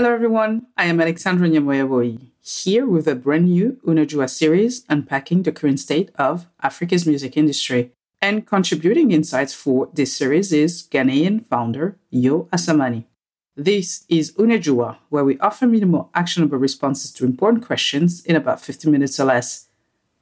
Hello, everyone. I am Alexandra Nyamoyaboi, here with a brand new Unajua series unpacking the current state of Africa's music industry. And contributing insights for this series is Ghanaian founder Yo Asamani. This is Unajua, where we offer more actionable responses to important questions in about 50 minutes or less.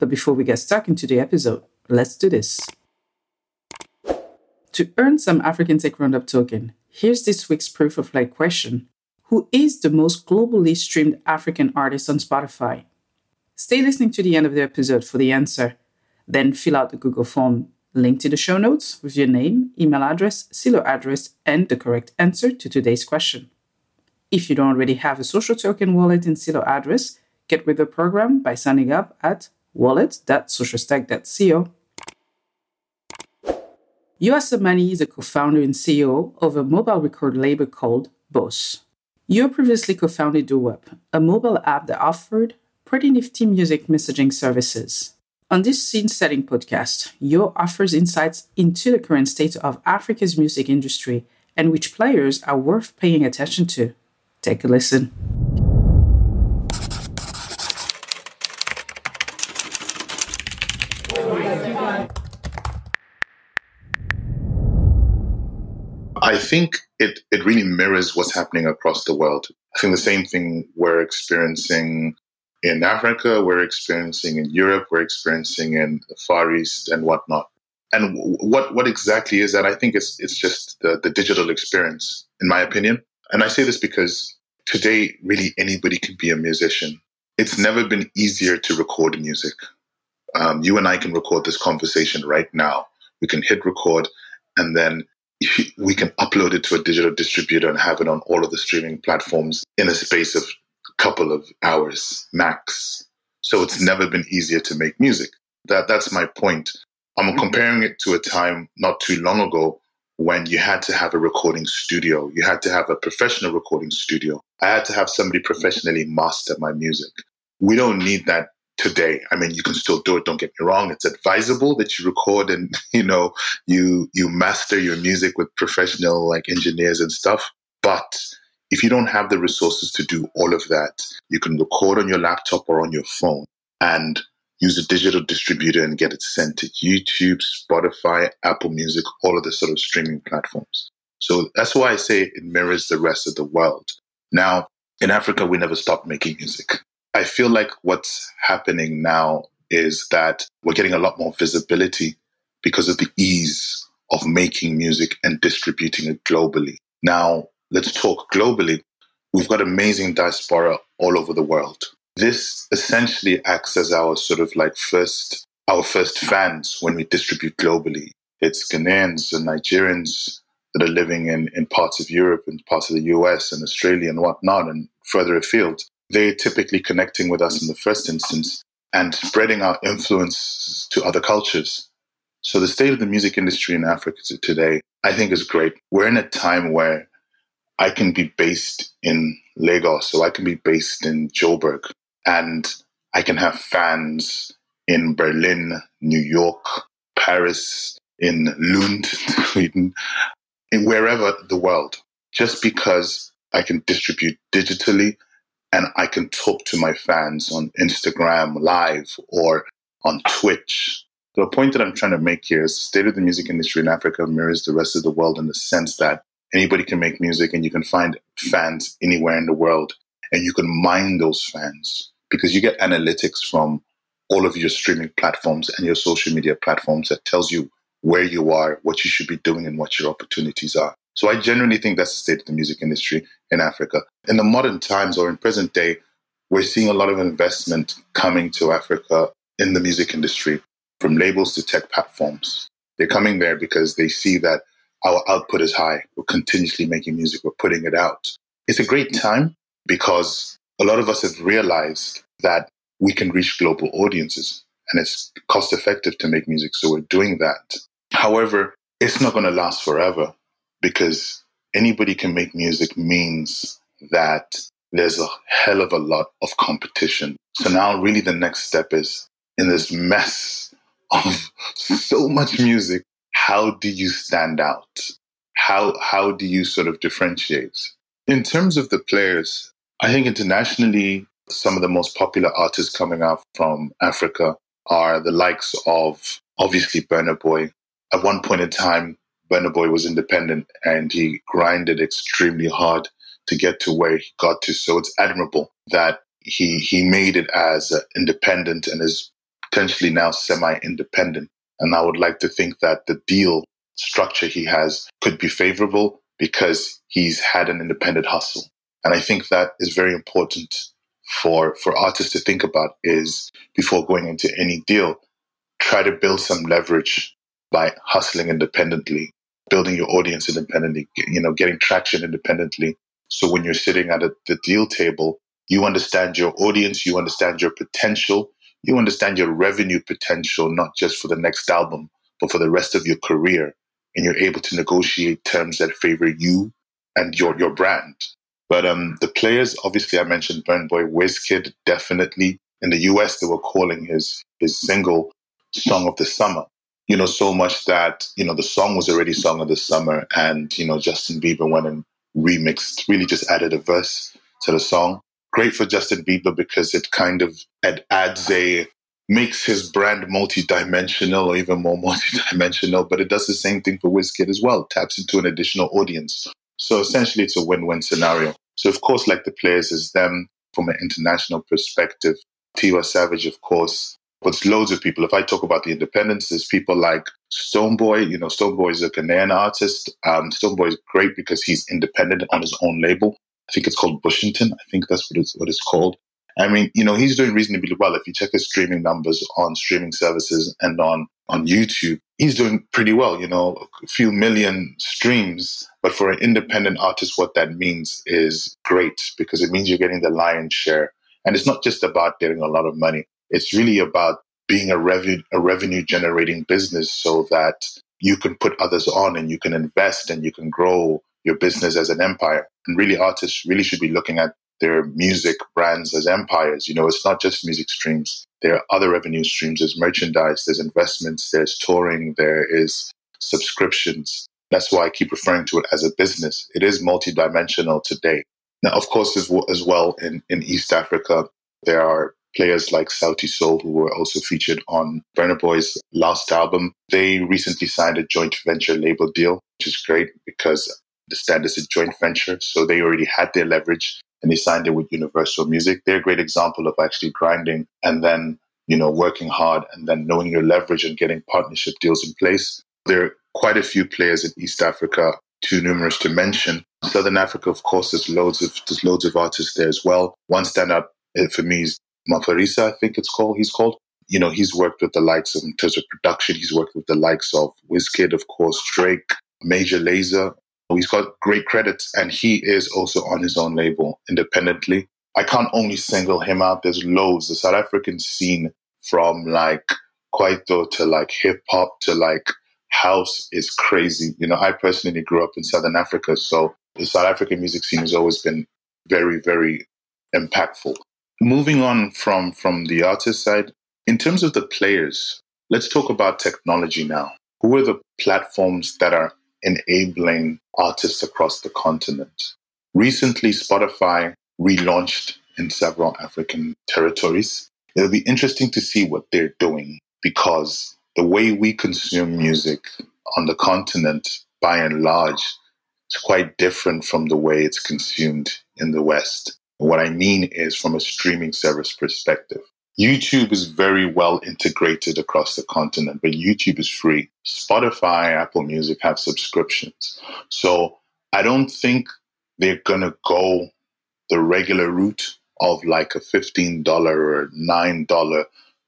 But before we get stuck into the episode, let's do this. To earn some African Tech Roundup token, here's this week's proof of light question who is the most globally streamed African artist on Spotify? Stay listening to the end of the episode for the answer. Then fill out the Google form linked in the show notes with your name, email address, Celo address, and the correct answer to today's question. If you don't already have a social token wallet in Celo address, get with the program by signing up at wallet.socialstack.co. Yo Asamani is a co-founder and CEO of a mobile record label called Boss. You previously co founded DoWop, a mobile app that offered pretty nifty music messaging services. On this scene setting podcast, Yo offers insights into the current state of Africa's music industry and which players are worth paying attention to. Take a listen. I think it, it really mirrors what's happening across the world. I think the same thing we're experiencing in Africa, we're experiencing in Europe, we're experiencing in the Far East and whatnot. And what what exactly is that? I think it's it's just the, the digital experience, in my opinion. And I say this because today, really anybody can be a musician. It's never been easier to record music. Um, you and I can record this conversation right now. We can hit record, and then we can upload it to a digital distributor and have it on all of the streaming platforms in a space of a couple of hours max. So it's never been easier to make music. That that's my point. I'm mm-hmm. comparing it to a time not too long ago when you had to have a recording studio. You had to have a professional recording studio. I had to have somebody professionally master my music. We don't need that today. I mean, you can still do it. Don't get me wrong. It's advisable that you record and, you know, you, you master your music with professional like engineers and stuff. But if you don't have the resources to do all of that, you can record on your laptop or on your phone and use a digital distributor and get it sent to YouTube, Spotify, Apple Music, all of the sort of streaming platforms. So that's why I say it mirrors the rest of the world. Now, in Africa, we never stopped making music. I feel like what's happening now is that we're getting a lot more visibility because of the ease of making music and distributing it globally. Now, let's talk globally. We've got amazing diaspora all over the world. This essentially acts as our sort of like first, our first fans when we distribute globally. It's Ghanaians and Nigerians that are living in, in parts of Europe and parts of the US and Australia and whatnot and further afield they're typically connecting with us in the first instance and spreading our influence to other cultures. So the state of the music industry in Africa today, I think is great. We're in a time where I can be based in Lagos, so I can be based in Joburg, and I can have fans in Berlin, New York, Paris, in Lund, Sweden, in wherever the world, just because I can distribute digitally and I can talk to my fans on Instagram live or on Twitch. The point that I'm trying to make here is the state of the music industry in Africa mirrors the rest of the world in the sense that anybody can make music and you can find fans anywhere in the world and you can mine those fans because you get analytics from all of your streaming platforms and your social media platforms that tells you where you are, what you should be doing, and what your opportunities are. So I genuinely think that's the state of the music industry in Africa. In the modern times or in present day, we're seeing a lot of investment coming to Africa in the music industry, from labels to tech platforms. They're coming there because they see that our output is high. We're continuously making music, we're putting it out. It's a great time because a lot of us have realized that we can reach global audiences and it's cost effective to make music. So we're doing that. However, it's not going to last forever because anybody can make music means that there's a hell of a lot of competition. So now, really, the next step is in this mess of so much music, how do you stand out? How, how do you sort of differentiate? In terms of the players, I think internationally, some of the most popular artists coming out from Africa are the likes of obviously Burna Boy. At one point in time, Burna Boy was independent and he grinded extremely hard to get to where he got to. So it's admirable that he he made it as independent and is potentially now semi-independent. And I would like to think that the deal structure he has could be favorable because he's had an independent hustle. And I think that is very important for for artists to think about is before going into any deal, try to build some leverage by hustling independently, building your audience independently, you know, getting traction independently. So when you're sitting at a, the deal table, you understand your audience, you understand your potential, you understand your revenue potential, not just for the next album, but for the rest of your career. And you're able to negotiate terms that favor you and your, your brand. But um, the players, obviously, I mentioned Burna Boy, Wizkid, definitely. In the US, they were calling his his single "Song of the Summer." You know, so much that you know the song was already "Song of the Summer," and you know Justin Bieber went and remixed, really just added a verse to the song. Great for Justin Bieber because it kind of it adds a makes his brand multi-dimensional or even more multi-dimensional, but it does the same thing for Wizkid as well. Taps into an additional audience. So essentially, it's a win-win scenario. So of course, like the players is them from an international perspective. Tiwa Savage, of course, but loads of people. If I talk about the independents, there's people like Stonebwoy. You know, Stonebwoy is a Ghanaian artist. Um, Stonebwoy is great because he's independent on his own label. I think it's called Burniton. I think that's what it's, what it's called. I mean, you know, he's doing reasonably well. If you check his streaming numbers on streaming services and on, on YouTube, he's doing pretty well, you know, a few million streams. But for an independent artist, what that means is great because it means you're getting the lion's share. And it's not just about getting a lot of money. It's really about being a revenue, a revenue generating business so that you can put others on and you can invest and you can grow your business as an empire. And really artists really should be looking at their music brands as empires. You know, it's not just music streams. There are other revenue streams. There's merchandise, there's investments, there's touring, there is subscriptions. That's why I keep referring to it as a business. It is multidimensional today. Now, of course, as, well in, in East Africa, there are players like Sauti Sol, who were also featured on Burna Boy's last album. They recently signed a joint venture label deal, which is great because the standard is a joint venture. So they already had their leverage and they signed it with Universal Music. They're a great example of actually grinding and then, you know, working hard and then knowing your leverage and getting partnership deals in place. There are quite a few players in East Africa, too numerous to mention. Southern Africa, of course, there's loads of there's loads of artists there as well. One standout uh, for me is Maphorisa, I think it's called. He's called. You know, he's worked with the likes of in terms of production. He's worked with the likes of Wizkid, of course, Drake, Major Lazer, He's got great credits and he is also on his own label independently. I can't only single him out. There's loads. The South African scene from like Kwaito to like hip hop to like house is crazy. You know, I personally grew up in Southern Africa. So the South African music scene has always been very, very impactful. Moving on from, from the artist side, in terms of the players, let's talk about technology now. Who are the platforms that are enabling artists across the continent. Recently, Spotify relaunched in several African territories. It'll be interesting to see what they're doing because the way we consume music on the continent, by and large, is quite different from the way it's consumed in the West. What I mean is from a streaming service perspective. YouTube is very well integrated across the continent, but YouTube is free. Spotify, Apple Music have subscriptions. So I don't think they're going to go the regular route of like a $15 or $9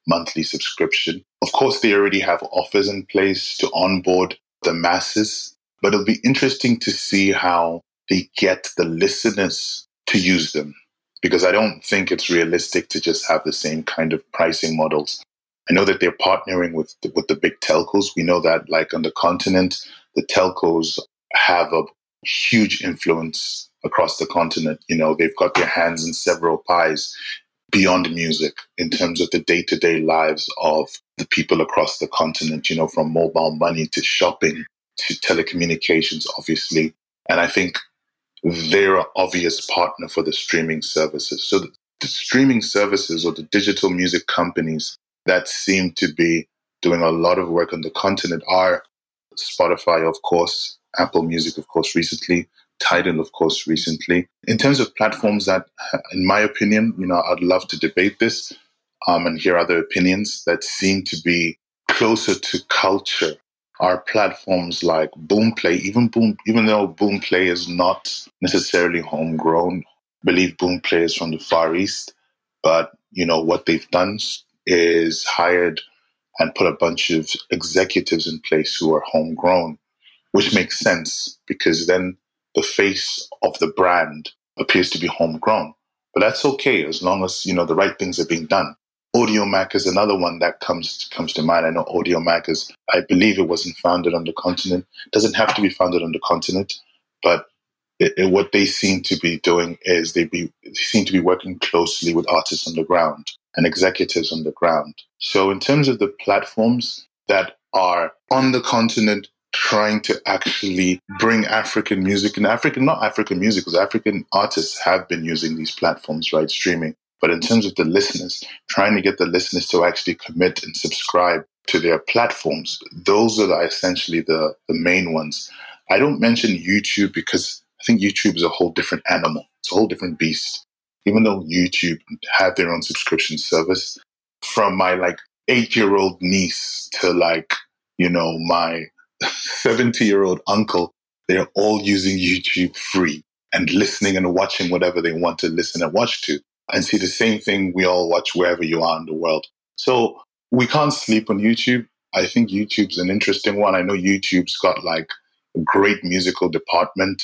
monthly subscription. Of course, they already have offers in place to onboard the masses, but it'll be interesting to see how they get the listeners to use them because I don't think it's realistic to just have the same kind of pricing models. I know that they're partnering with the, with the big telcos. We know that, like on the continent, the telcos have a huge influence across the continent. You know, they've got their hands in several pies beyond music in terms of the day to day lives of the people across the continent, you know, from mobile money to shopping to telecommunications, obviously. And I think they're an obvious partner for the streaming services. So the, the streaming services or the digital music companies that seem to be doing a lot of work on the continent are Spotify, of course, Apple Music, of course, recently, Tidal, of course, recently. In terms of platforms that, in my opinion, you know, I'd love to debate this um, and hear other opinions that seem to be closer to culture are platforms like Boomplay. Even Boom, even though Boomplay is not necessarily homegrown, I believe Boomplay is from the Far East. But you know what they've done is hired and put a bunch of executives in place who are homegrown, which makes sense because then the face of the brand appears to be homegrown. But that's okay as long as you know the right things are being done. Audiomack is another one that comes comes to mind. I know Audiomack is, I believe it wasn't founded on the continent. Doesn't have to be founded on the continent, but it, it, what they seem to be doing is they be they seem to be working closely with artists on the ground and executives on the ground. So in terms of the platforms that are on the continent trying to actually bring African music and African, not African music, because African artists have been using these platforms, right? Streaming. But in terms of the listeners, trying to get the listeners to actually commit and subscribe to their platforms, those are essentially the, the main ones. I don't mention YouTube because I think YouTube is a whole different animal. It's a whole different beast. Even though YouTube have their own subscription service, from my like eight year old niece to like, you know, my 70 year old uncle, they're all using YouTube free and listening and watching whatever they want to listen and watch to and see the same thing we all watch wherever you are in the world. So we can't sleep on YouTube. I think YouTube's an interesting one. I know YouTube's got like a great musical department.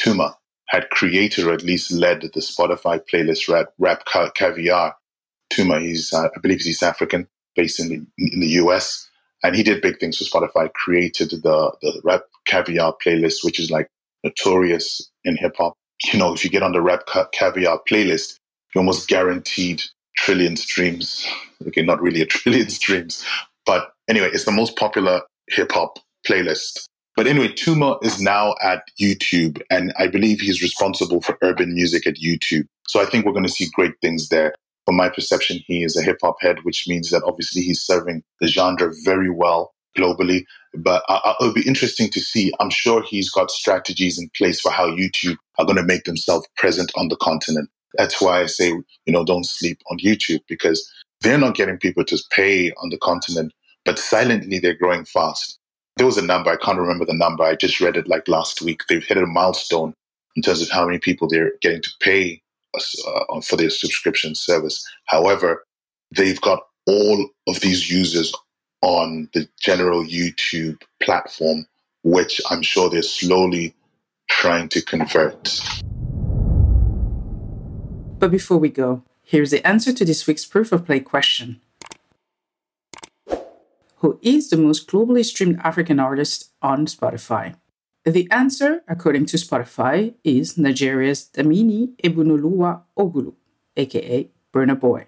Tuma had created or at least led the Spotify playlist Rap, Rap Caviar. Tuma, he's, uh, I believe he's East African, based in the, in the US. And he did big things for Spotify, created the, the Rap Caviar playlist, which is like notorious in hip hop. You know, if you get on the Rap Caviar playlist, you're almost guaranteed trillion streams. Okay, not really a trillion streams, but anyway, it's the most popular hip hop playlist. But anyway, Tuma is now at YouTube, and I believe he's responsible for urban music at YouTube. So I think we're going to see great things there. From my perception, he is a hip hop head, which means that obviously he's serving the genre very well globally. But uh, it'll be interesting to see. I'm sure he's got strategies in place for how YouTube are going to make themselves present on the continent. That's why I say, you know, don't sleep on YouTube because they're not getting people to pay on the continent, but silently they're growing fast. There was a number, I can't remember the number. I just read it like last week. They've hit a milestone in terms of how many people they're getting to pay uh, for their subscription service. However, they've got all of these users on the general YouTube platform, which I'm sure they're slowly trying to convert. But before we go, here's the answer to this week's proof of play question Who is the most globally streamed African artist on Spotify? The answer, according to Spotify, is Nigeria's Damini Ebunoluwa Ogulu, aka Burna Boy.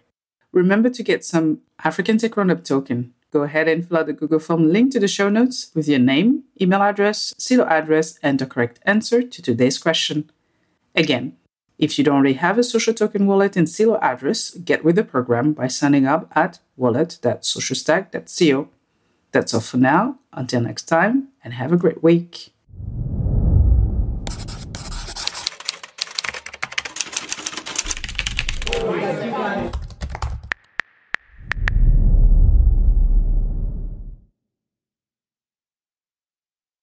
Remember to get some African Tech Roundup token. Go ahead and fill out the Google form linked to the show notes with your name, email address, Celo address, and the correct answer to today's question. Again, if you don't already have a social token wallet and Celo address, get with the program by signing up at wallet.socialstack.co. That's all for now. Until next time, and have a great week.